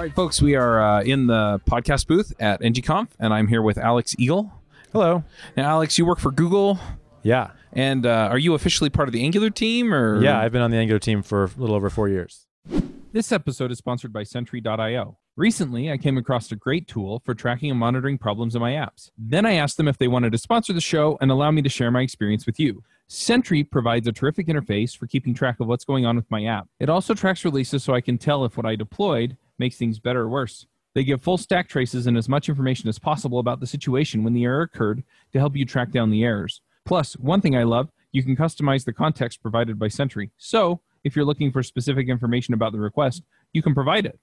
All right, folks, we are uh, in the podcast booth at NGConf, and I'm here with Alex Eagle. Hello. Now, Alex, you work for Google, Yeah. and uh, are you officially part of the Angular team? Or Yeah, I've been on the Angular team for a little over four years. This episode is sponsored by Sentry.io. Recently, I came across a great tool for tracking and monitoring problems in my apps. Then I asked them if they wanted to sponsor the show and allow me to share my experience with you. Sentry provides a terrific interface for keeping track of what's going on with my app. It also tracks releases so I can tell if what I deployed makes things better or worse. They give full stack traces and as much information as possible about the situation when the error occurred to help you track down the errors. Plus, one thing I love, you can customize the context provided by Sentry. So, if you're looking for specific information about the request, you can provide it.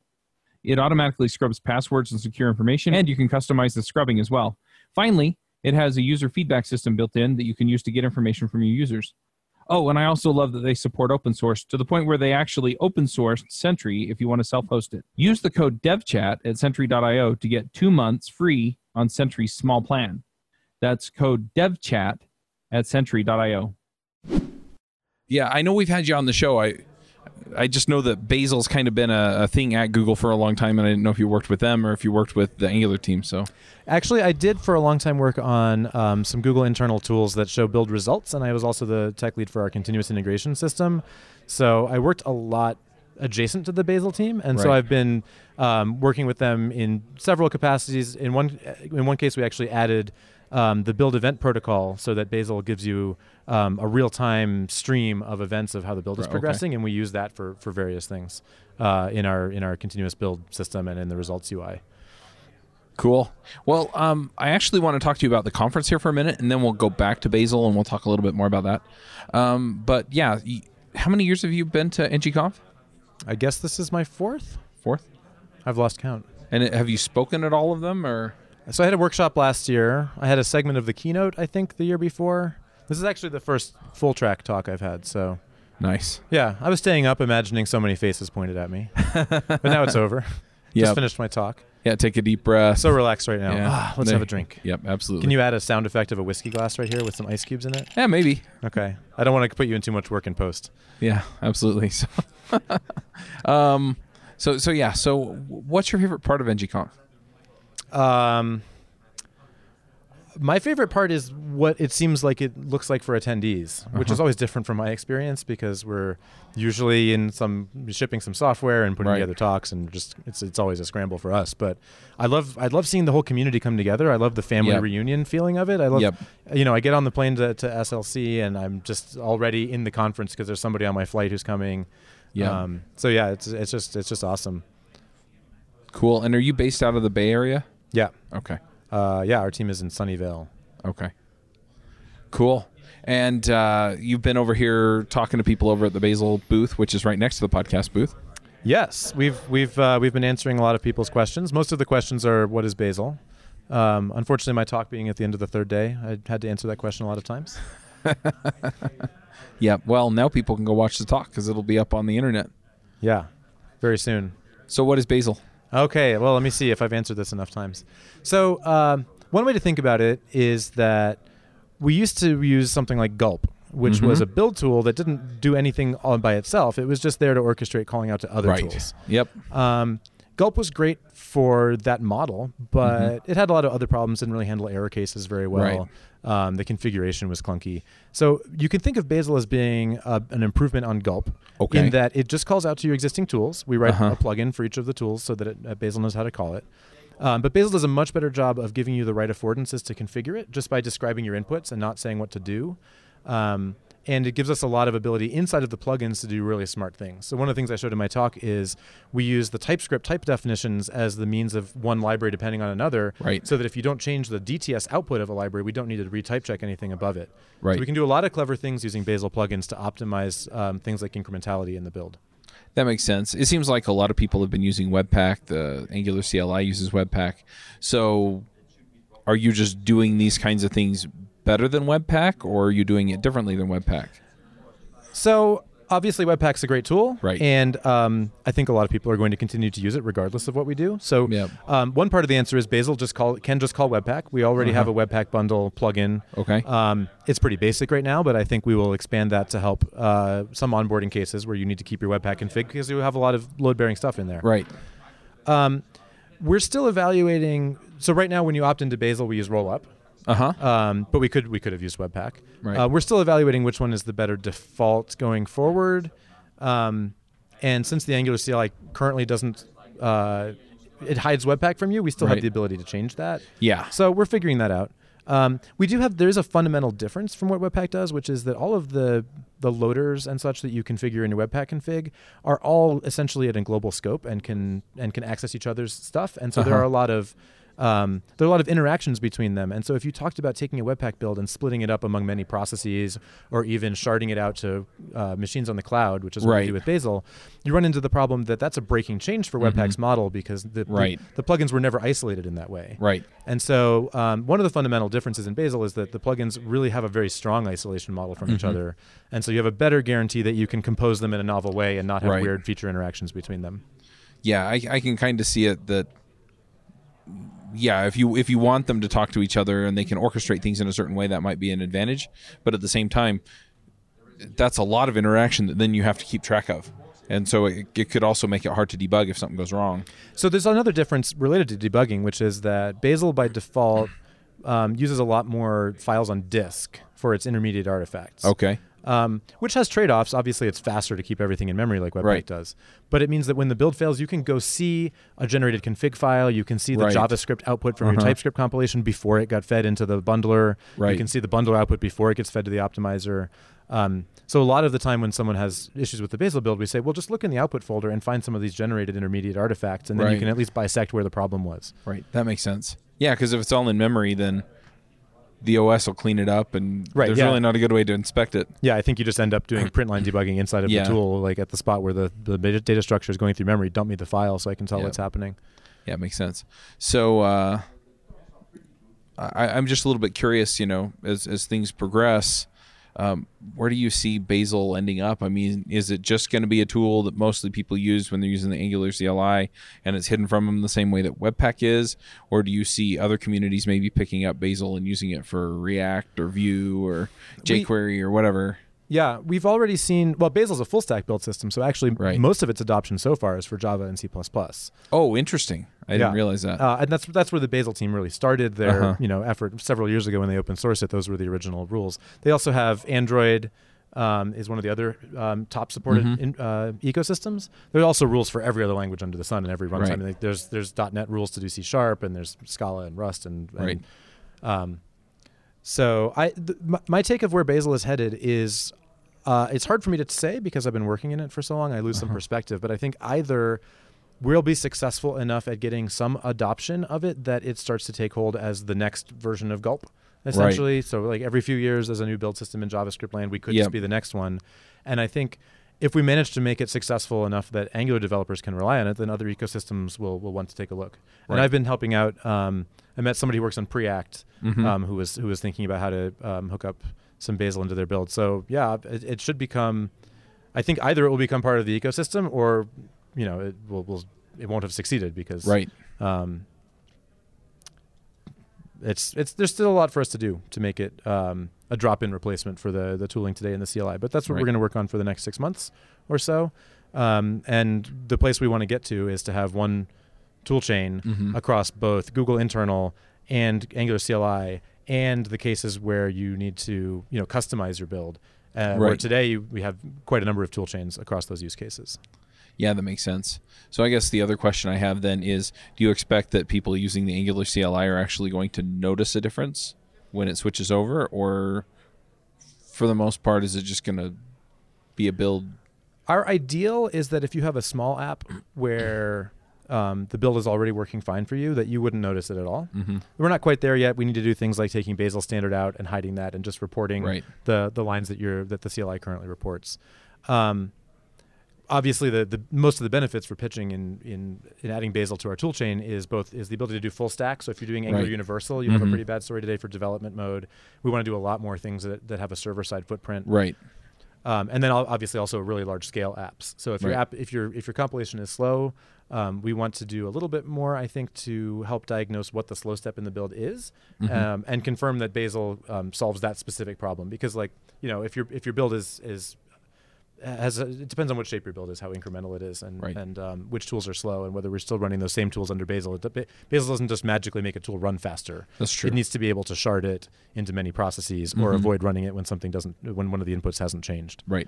It automatically scrubs passwords and secure information, and you can customize the scrubbing as well. Finally, it has a user feedback system built in that you can use to get information from your users. Oh, and I also love that they support open source to the point where they actually open sourced Sentry if you want to self host it. Use the code DevChat at Sentry.io to get two months free on Sentry's small plan. That's code DevChat at Sentry.io. yeah, I know we've had you on the show. I I just know that Bazel's kind of been a, a thing at Google for a long time, and I didn't know if you worked with them or if you worked with the Angular team. So Actually, I did for a long time work on um, some Google internal tools that show build results, and I was also the tech lead for our continuous integration system. So I worked a lot adjacent to the Bazel team, and so I've been um, working with them in several capacities. In one, in one case, we actually added um, the build event protocol so that Bazel gives you um, a real-time stream of events of how the build is Right, okay. progressing, and we use that for for various things uh, in our in our continuous build system and in the results UI. Cool. Well, um, I actually want to talk to you about the conference here for a minute, and then we'll go back to Bazel and we'll talk a little bit more about that. Um, but yeah, y- how many years have you been to NGConf? I guess this is my fourth. Fourth. I've lost count. And it- have you spoken at all of them, or So I had a workshop last year. I had a segment of the keynote, I think, the year before. This is actually the first full track talk I've had. So nice? yeah, I was staying up, imagining so many faces pointed at me, but now it's over. Yeah. Just finished my talk. Yeah. Take a deep breath. So relaxed right now. Yeah. Ah, let's There- have a drink. Yep. Absolutely. Can you add a sound effect of a whiskey glass right here with some ice cubes in it? Yeah, maybe. Okay. I don't want to put you in too much work in post. Yeah, absolutely. So, um, so so yeah. So, what's your favorite part of NGConf? Um, my favorite part is what it seems like it looks like for attendees, which is Uh-huh. always different from my experience because we're usually in some shipping some software and putting Right. together talks, and just it's it's always a scramble for us. But I love I love seeing the whole community come together. I love the family Yep. reunion feeling of it. I love Yep. you know I get on the plane to, to SLC and I'm just already in the conference because there's somebody on my flight who's coming. Yeah. Um, so yeah, it's it's just it's just awesome. Cool. And are you based out of the Bay Area? Yeah. Okay. Uh, yeah, our team is in Sunnyvale. Okay. Cool. And uh, you've been over here talking to people over at the Bazel booth, which is right next to the podcast booth. Yes, we've we've uh, we've been answering a lot of people's questions. Most of the questions are, "What is bazel?" Um, unfortunately, my talk being at the end of the third day, I had to answer that question a lot of times. Yeah. Well, now people can go watch the talk because it'll be up on the internet. Yeah, very soon. So, what is Bazel? Okay, well, let me see if I've answered this enough times. So, um, one way to think about it is that we used to use something like Gulp, which was Mhm. a build tool that didn't do anything all by itself. It was just there to orchestrate calling out to other right. tools. Yep. Um, Gulp was great for that model, but Mm-hmm. it had a lot of other problems. Didn't really handle error cases very well. Um, the configuration was clunky. So you can think of Bazel as being uh, an improvement on Gulp. Okay. In that it just calls out to your existing tools. We write Uh-huh. a plugin for each of the tools so that it, uh, Bazel knows how to call it. Um, but Bazel does a much better job of giving you the right affordances to configure it just by describing your inputs and not saying what to do. Um, and it gives us a lot of ability inside of the plugins to do really smart things. So one of the things I showed in my talk is we use the TypeScript type definitions as the means of one library depending on another, Right. so that if you don't change the DTS output of a library, we don't need to retype check anything above it. Right. So we can do a lot of clever things using Bazel plugins to optimize um, things like incrementality in the build. That makes sense. It seems like a lot of people have been using Webpack. The Angular CLI uses Webpack. So, are you just doing these kinds of things better than Webpack, or are you doing it differently than Webpack? So obviously, Webpack's a great tool, Right. And um, I think a lot of people are going to continue to use it regardless of what we do. So Yep. um, one part of the answer is Bazel just call can just call Webpack. We already have a Uh-huh. Webpack bundle plugin. Okay. Um, it's pretty basic right now, but I think we will expand that to help uh, some onboarding cases where you need to keep your Webpack config because you have a lot of load-bearing stuff in there. right. Um, we're still evaluating. So right now, when you opt into Bazel, we use Rollup. Uh huh. Um, but we could we could have used Webpack. Right. Uh, we're still evaluating which one is the better default going forward. Um, and since the Angular CLI currently doesn't, uh, it hides Webpack from you, we still Right. have the ability to change that. Yeah. So we're figuring that out. Um, we do have there is a fundamental difference from what Webpack does, which is that all of the the loaders and such that you configure in your Webpack config are all essentially at a global scope and can and can access each other's stuff. And so there Uh-huh. are a lot of um, there are a lot of interactions between them. And so if you talked about taking a Webpack build and splitting it up among many processes, or even sharding it out to uh, machines on the cloud, which is what we do with Bazel, you run into the problem that that's a breaking change for Webpack's model because the, the- Mm-hmm. Right. the plugins were never isolated in that way. Right. And so, um, one of the fundamental differences in Bazel is that the plugins really have a very strong isolation model from each Mhm. other. And so, you have a better guarantee that you can compose them in a novel way and not have Right. weird feature interactions between them. Yeah, I, I can kind of see it that yeah, if you if you want them to talk to each other and they can orchestrate things in a certain way, that might be an advantage. But at the same time, that's a lot of interaction that then you have to keep track of, and so it, it could also make it hard to debug if something goes wrong. So, there's another difference related to debugging, which is that Bazel by default um, uses a lot more files on disk for its intermediate artifacts. Okay. Um, which has trade-offs. Obviously, it's faster to keep everything in memory like Webpack Right. does, but it means that when the build fails, you can go see a generated config file. You can see the Right. JavaScript output from your Uh-huh. TypeScript compilation before it got fed into the bundler. You can see the bundler output before it gets fed to the optimizer. Um, so a lot of the time when someone has issues with the Bazel build, we say, well, just look in the output folder and find some of these generated intermediate artifacts, and then you can at least bisect where the problem was. Right. That makes sense. Yeah, because if it's all in memory, then the OS will clean it up, and Right, there's yeah. really not a good way to inspect it. Yeah, I think you just end up doing print line debugging inside of Yeah. the tool, like at the spot where the, the data structure is going through memory. Dump me the file so I can tell Yeah. what's happening. Yeah, it makes sense. So uh, I, I'm just a little bit curious, you know, as as things progress, um, where do you see Bazel ending up? I mean, is it just going to be a tool that mostly people use when they're using the Angular CLI, and it's hidden from them the same way that Webpack is, or do you see other communities maybe picking up Bazel and using it for React or Vue or We- jQuery or whatever? Yeah, we've already seen. Well, Bazel's a full stack build system, so actually Right. most of its adoption so far is for Java and C++. Oh, interesting. I Yeah. didn't realize that. Uh, and that's that's where the Bazel team really started their Uh-huh. you know effort several years ago when they open sourced it. Those were the original rules. They also have Android. Um, is one of the other um, top supported Mhm. in, uh, ecosystems. There are also rules for every other language under the sun and every runtime. Right. I mean, like, there's there's .NET rules to do C sharp and there's Scala and Rust and, and Right. um, so I th- my, my take of where Bazel is headed is uh, it's hard for me to say because I've been working in it for so long. I lose some Uh-huh. perspective, but I think either we'll be successful enough at getting some adoption of it that it starts to take hold as the next version of Gulp, essentially. So like every few years, there's a new build system in JavaScript land. We could Yep. just be the next one, and I think. If we manage to make it successful enough that Angular developers can rely on it, then other ecosystems will, will want to take a look. And I've been helping out. Um, I met somebody who works on Preact, Mhm. um, who was who was thinking about how to um, hook up some Bazel into their build. So yeah, it, it should become. I think either it will become part of the ecosystem, or you know, it will, will it won't have succeeded because right. Um, it's it's there's still a lot for us to do to make it um, a drop-in replacement for the the tooling today in the CLI. But that's what Right. we're going to work on for the next six months or so. Um, and the place we want to get to is to have one tool chain Mhm. across both Google internal and Angular CLI, and the cases where you need to you know customize your build. Uh, Where today you, we have quite a number of tool chains across those use cases. Yeah, that makes sense. So I guess the other question I have then is do you expect that people using the Angular CLI are actually going to notice a difference when it switches over or for the most part is it just going to be a build Our ideal is that if you have a small app where um, the build is already working fine for you, that you wouldn't notice it at all. Mhm. We're not quite there yet. We need to do things like taking Bazel standard out and hiding that, and just reporting Right. the the lines that you're that the CLI currently reports. Um, obviously, the, the most of the benefits for pitching in, in in adding Bazel to our toolchain is both is the ability to do full stack. So if you're doing Angular Right. Universal, you have a Mhm. pretty bad story today for development mode. We want to do a lot more things that, that have a server side footprint. Right. Um, and then obviously also really large scale apps. So if your app, if your if your compilation is slow, um, we want to do a little bit more, I think, to help diagnose what the slow step in the build is, Mhm. um, and confirm that Bazel um, solves that specific problem. Because like you know, if your if your build is is has a, it depends on what shape your build is, how incremental it is, and Right. and um, which tools are slow, and whether we're still running those same tools under Bazel. Bazel doesn't just magically make a tool run faster. That's true. It needs to be able to shard it into many processes, or Mhm. avoid running it when something doesn't, when one of the inputs hasn't changed. right.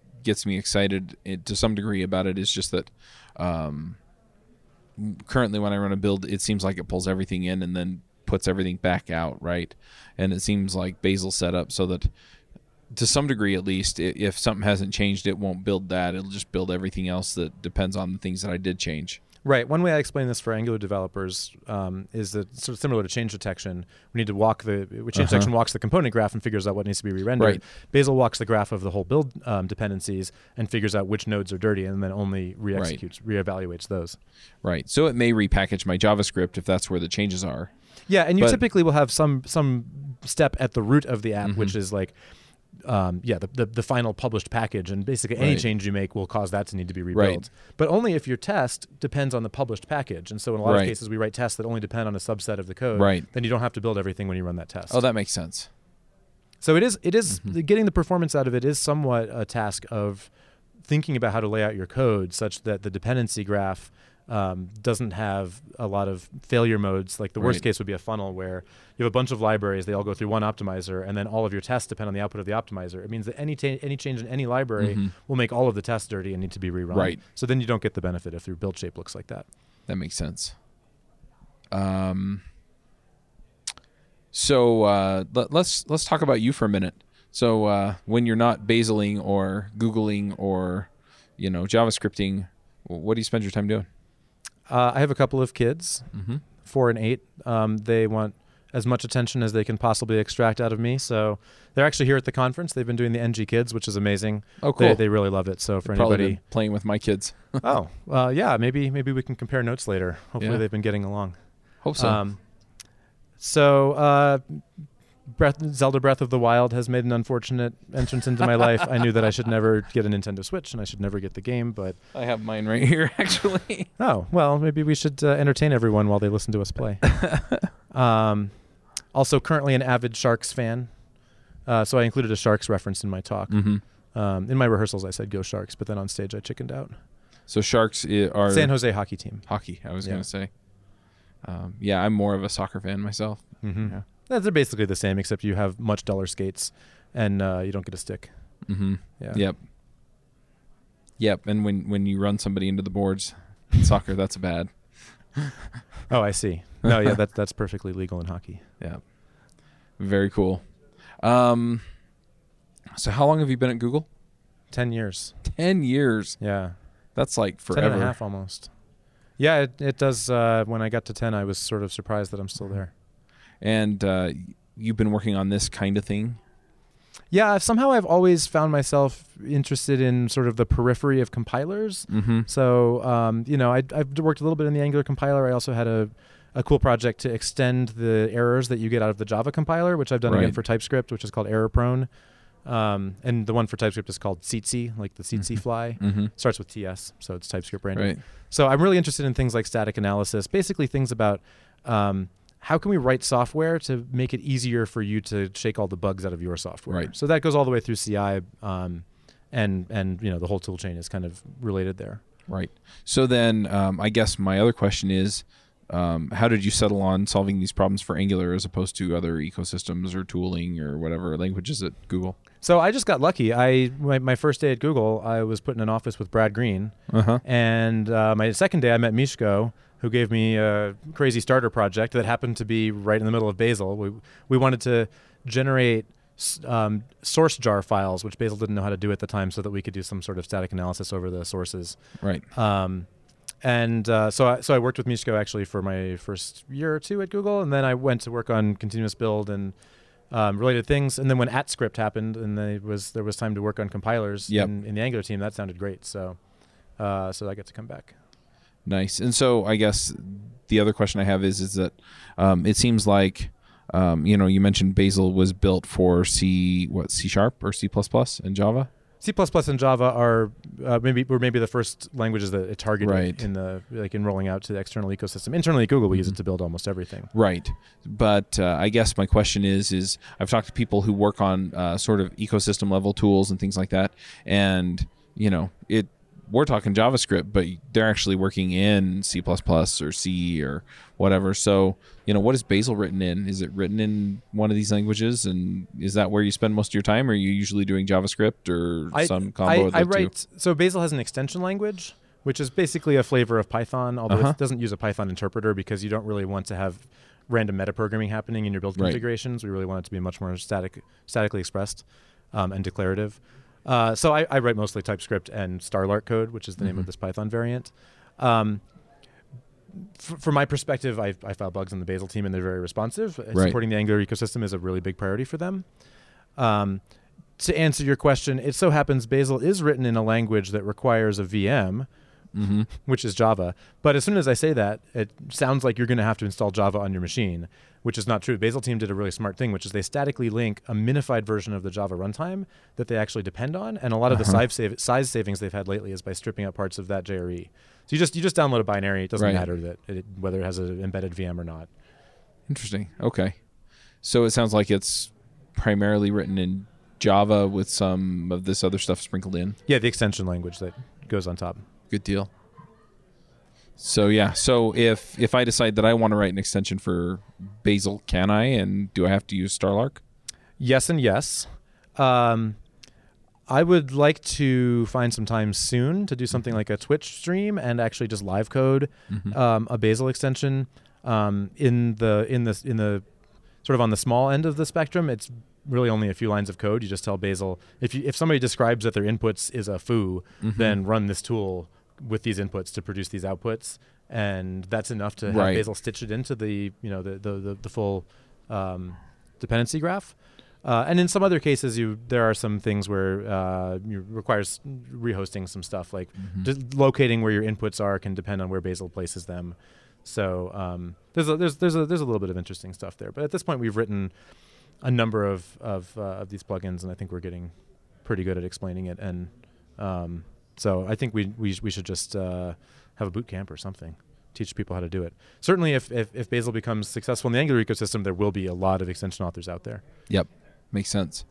gets me excited it, to some degree about it is just that um, currently when I run a build, it seems like it pulls everything in and then puts everything back out, right? And it seems like Bazel set up so that to some degree at least, if something hasn't changed, it won't build that. It'll just build everything else that depends on the things that I did change. Right. One way I explain this for Angular developers um, is that sort of similar to change detection. We need to walk the which change Uh-huh. detection walks the component graph and figures out what needs to be re-rendered. Right. Bazel walks the graph of the whole build um, dependencies and figures out which nodes are dirty, and then only re-executes, re-evaluates those. Right. So it may repackage my JavaScript if that's where the changes are. Yeah, and you But- typically will have some some step at the root of the app, which Mhm. is like. Um, yeah, the, the the final published package, and basically any Right. change you make will cause that to need to be rebuilt. Right. But only if your test depends on the published package. And so in a lot Right. of cases, we write tests that only depend on a subset of the code. Right. Then you don't have to build everything when you run that test. Oh, that makes sense. so it is it is- Mhm. getting the performance out of it is somewhat a task of thinking about how to lay out your code such that the dependency graph um, doesn't have a lot of failure modes. Like the worst Right. case would be a funnel where you have a bunch of libraries, they all go through one optimizer, and then all of your tests depend on the output of the optimizer. It means that any ta- any change in any library Mhm. will make all of the tests dirty and need to be rerun. Right. So then you don't get the benefit if your build shape looks like that. That makes sense. Um, so uh, let, let's let's talk about you for a minute. So uh, when you're not baseling or googling or you know JavaScripting, what do you spend your time doing? Uh, I have a couple of kids, Mm-hmm. four and eight. Um, they want as much attention as they can possibly extract out of me. So they're actually here at the conference. They've been doing the NG Kids, which is amazing. Oh, cool. They, they really love it. So for Probably anybody, playing with my kids. oh, uh, yeah, maybe maybe we can compare notes later. Hopefully Yeah. they've been getting along. Hope so. Um, so uh, Breath, Zelda Breath of the Wild has made an unfortunate entrance into my life. I knew that I should never get a Nintendo Switch and I should never get the game, but I have mine right here, actually. Oh, well, maybe we should uh, entertain everyone while they listen to us play. um, also, currently an avid Sharks fan. Uh, so I included a Sharks reference in my talk. mm-hmm. Um, in my rehearsals, I said go Sharks, but then on stage, I chickened out. So sharks i- are San Jose hockey team. hockey. I was Yeah. gonna say. Um, yeah, I'm more of a soccer fan myself. Mm-hmm. Yeah. They're basically the same, except you have much duller skates and uh, you don't get a stick. Mm-hmm. Yeah. Yep. Yep. And when when you run somebody into the boards, in soccer, that's bad. Oh, I see. No, yeah, that, that's perfectly legal in hockey. Yeah. Very cool. Um, so how long have you been at Google? 10 years. Ten years. Yeah. That's like 10 forever. and a half almost. Yeah, it, it does. Uh, when I got to 10, I was sort of surprised that I'm still there. And uh, you've been working on this kind of thing. Yeah, somehow I've always found myself interested in sort of the periphery of compilers. Mm-hmm. So, um, you know, I, I've worked a little bit in the Angular compiler. I also had a, a cool project to extend the errors that you get out of the Java compiler, which I've done again for TypeScript, which is called Error Prone. Um, and the one for TypeScript is called Tsetse, like the Tsetse Mhm. fly. Mm-hmm. Starts with TS, so it's TypeScript branded. Right. So I'm really interested in things like static analysis, basically things about um, how can we write software to make it easier for you to shake all the bugs out of your software. Right. So that goes all the way through CI, um, and and you know the whole tool chain is kind of related there. Right. So then, um, I guess my other question is, um, how did you settle on solving these problems for Angular as opposed to other ecosystems or tooling or whatever languages at Google? So I just got lucky. I my, my first day at Google, I was put in an office with Brad Green, Uh-huh. and uh, my second day I met Mishko, who gave me a crazy starter project that happened to be right in the middle of Bazel. We we wanted to generate um, source jar files, which Bazel didn't know how to do at the time, so that we could do some sort of static analysis over the sources. Right. Um, and uh, so, I, so I worked with Mishko actually for my first year or two at Google, and then I went to work on continuous build and um, related things. And then when AtScript happened, and there was there was time to work on compilers Yep. in, in the Angular team, that sounded great. So, uh, so I get to come back. Nice. And so I guess the other question I have is is that um, it seems like um, you know you mentioned Bazel was built for C what C sharp or C plus plus and Java. C++ and Java are uh, maybe were maybe the first languages that it targeted Right. in the like in rolling out to the external ecosystem. Internally, Google we use it to build almost everything. Right. But uh, I guess my question is is I've talked to people who work on uh, sort of ecosystem level tools and things like that, and you know it. We're talking JavaScript, but they're actually working in C or C or whatever. So, you know, what is Bazel written in? Is it written in one of these languages? And is that where you spend most of your time? Or are you usually doing JavaScript or I, some combo I, of the I two? write so Bazel has an extension language, which is basically a flavor of Python, although Uh-huh. it doesn't use a Python interpreter because you don't really want to have random metaprogramming happening in your build Right. configurations. We really want it to be much more static, statically expressed um, and declarative. Uh, so I, I write mostly TypeScript and Starlark code, which is the name Mhm. of this Python variant. Um, f- from my perspective, I, I file bugs in the Bazel team, and they're very responsive. Uh, Right. Supporting the Angular ecosystem is a really big priority for them. Um, to answer your question, it so happens Bazel is written in a language that requires a VM, Mm-hmm. which is Java. But as soon as I say that, it sounds like you're going to have to install Java on your machine, which is not true. Bazel team did a really smart thing, which is they statically link a minified version of the Java runtime that they actually depend on, and a lot of the Uh-huh. size, save, size savings they've had lately is by stripping out parts of that JRE. So you just you just download a binary. It doesn't Right. matter that it, whether it has an embedded VM or not. Interesting. Okay. So it sounds like it's primarily written in Java with some of this other stuff sprinkled in. Yeah, the extension language that goes on top. Good deal. So yeah, so if if I decide that I want to write an extension for Bazel, can I? And do I have to use Starlark? Yes and yes. Um, I would like to find some time soon to do something like a Twitch stream and actually just live code Mhm. um, a Bazel extension um, in the in the in the sort of on the small end of the spectrum. It's really only a few lines of code. You just tell Bazel if you if somebody describes that their inputs is a foo, Mhm. then run this tool with these inputs to produce these outputs, and that's enough to have Right. Bazel stitch it into the you know the the the, the full um, dependency graph. Uh, and in some other cases, you there are some things where uh, you requires rehosting some stuff like Mhm. just locating where your inputs are can depend on where Bazel places them. So um, there's a, there's there's a there's a little bit of interesting stuff there. But at this point, we've written a number of of, uh, of these plugins, and I think we're getting pretty good at explaining it. And um, so I think we we we should just uh, have a boot camp or something. Teach people how to do it. Certainly, if, if if Bazel becomes successful in the Angular ecosystem, there will be a lot of extension authors out there. Yep, makes sense.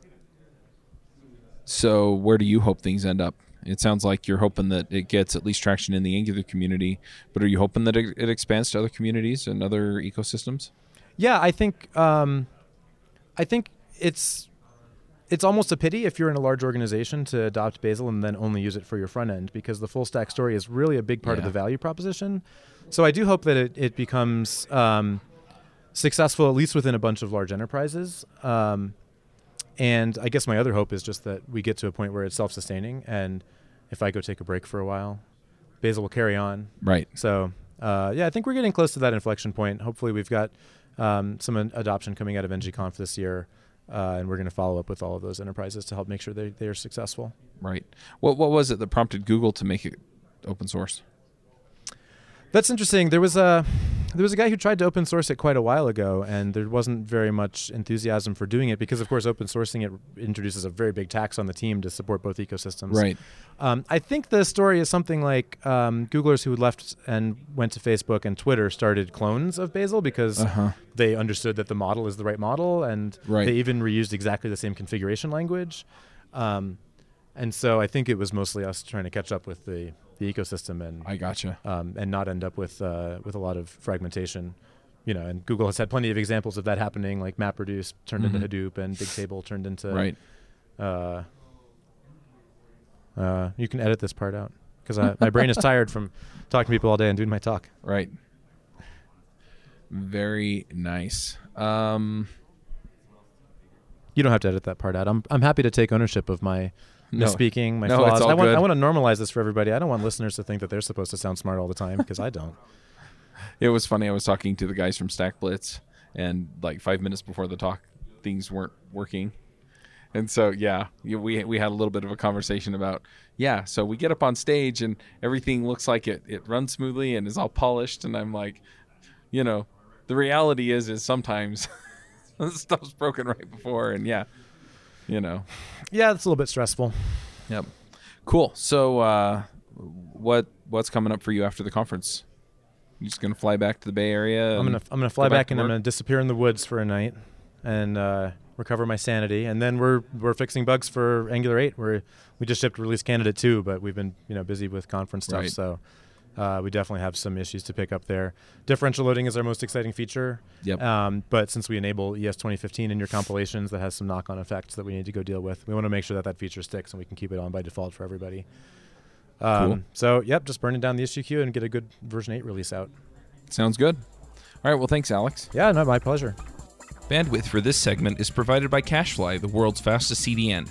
So where do you hope things end up? It sounds like you're hoping that it gets at least traction in the Angular community, but are you hoping that it, it expands to other communities and other ecosystems? Yeah, I think um, I think it's it's almost a pity if you're in a large organization to adopt Bazel and then only use it for your front end because the full stack story is really a big part of the value proposition. So I do hope that it, it becomes um, successful at least within a bunch of large enterprises. Um, and I guess my other hope is just that we get to a point where it's self-sustaining, and if I go take a break for a while, Bazel will carry on, Right. so uh, yeah, I think we're getting close to that inflection point. Hopefully, we've got um, some adoption coming out of NGConf this year, uh, and we're going to follow up with all of those enterprises to help make sure they they are successful. Right. What what was it that prompted Google to make it open source? That's interesting. There was a there was a guy who tried to open source it quite a while ago, and there wasn't very much enthusiasm for doing it because, of course, open sourcing it introduces a very big tax on the team to support both ecosystems. Right. Um, I think the story is something like um, Googlers who left and went to Facebook and Twitter started clones of Bazel because Uh huh. they understood that the model is the right model, and Right. they even reused exactly the same configuration language. Um, and so I think it was mostly us trying to catch up with the the ecosystem and I gotcha. um, and not end up with uh, with a lot of fragmentation. You know, and Google has had plenty of examples of that happening, like MapReduce turned Mhm. into Hadoop and Bigtable turned into Right. Uh, uh, you can edit this part out because my brain is tired from talking to people all day and doing my talk. Right. Very nice. Um, You don't have to edit that part out. I'm I'm happy to take ownership of my misspeaking, my No, flaws. I want. I want to normalize this for everybody. I don't want listeners to think that they're supposed to sound smart all the time because I don't. it was funny. I was talking to the guys from StackBlitz, and like five minutes before the talk, things weren't working. And so, yeah, we we had a little bit of a conversation about, yeah. So we get up on stage and everything looks like it it runs smoothly and is all polished, and I'm like, you know, the reality is is sometimes stuff's broken right before, and yeah, you know, Yeah, it's a little bit stressful. Yep. Cool. So, uh, what what's coming up for you after the conference? You just gonna fly back to the Bay Area? I'm gonna I'm gonna fly go back back, and I'm gonna disappear in the woods for a night and uh, recover my sanity. And then we're we're fixing bugs for Angular 8. We're we just shipped release candidate 2, but we've been you know busy with conference stuff, Right. so uh, we definitely have some issues to pick up there. Differential loading is our most exciting feature. Yep. Um, but since we enable ES 2015 in your compilations, that has some knock-on effects that we need to go deal with. We want to make sure that that feature sticks and we can keep it on by default for everybody. Um, Cool. So, yep, just burning down the issue queue and get a good version 8 release out. Sounds good. All right. Well, thanks, Alex. Yeah, no, my pleasure. Bandwidth for this segment is provided by CacheFly, the world's fastest CDN.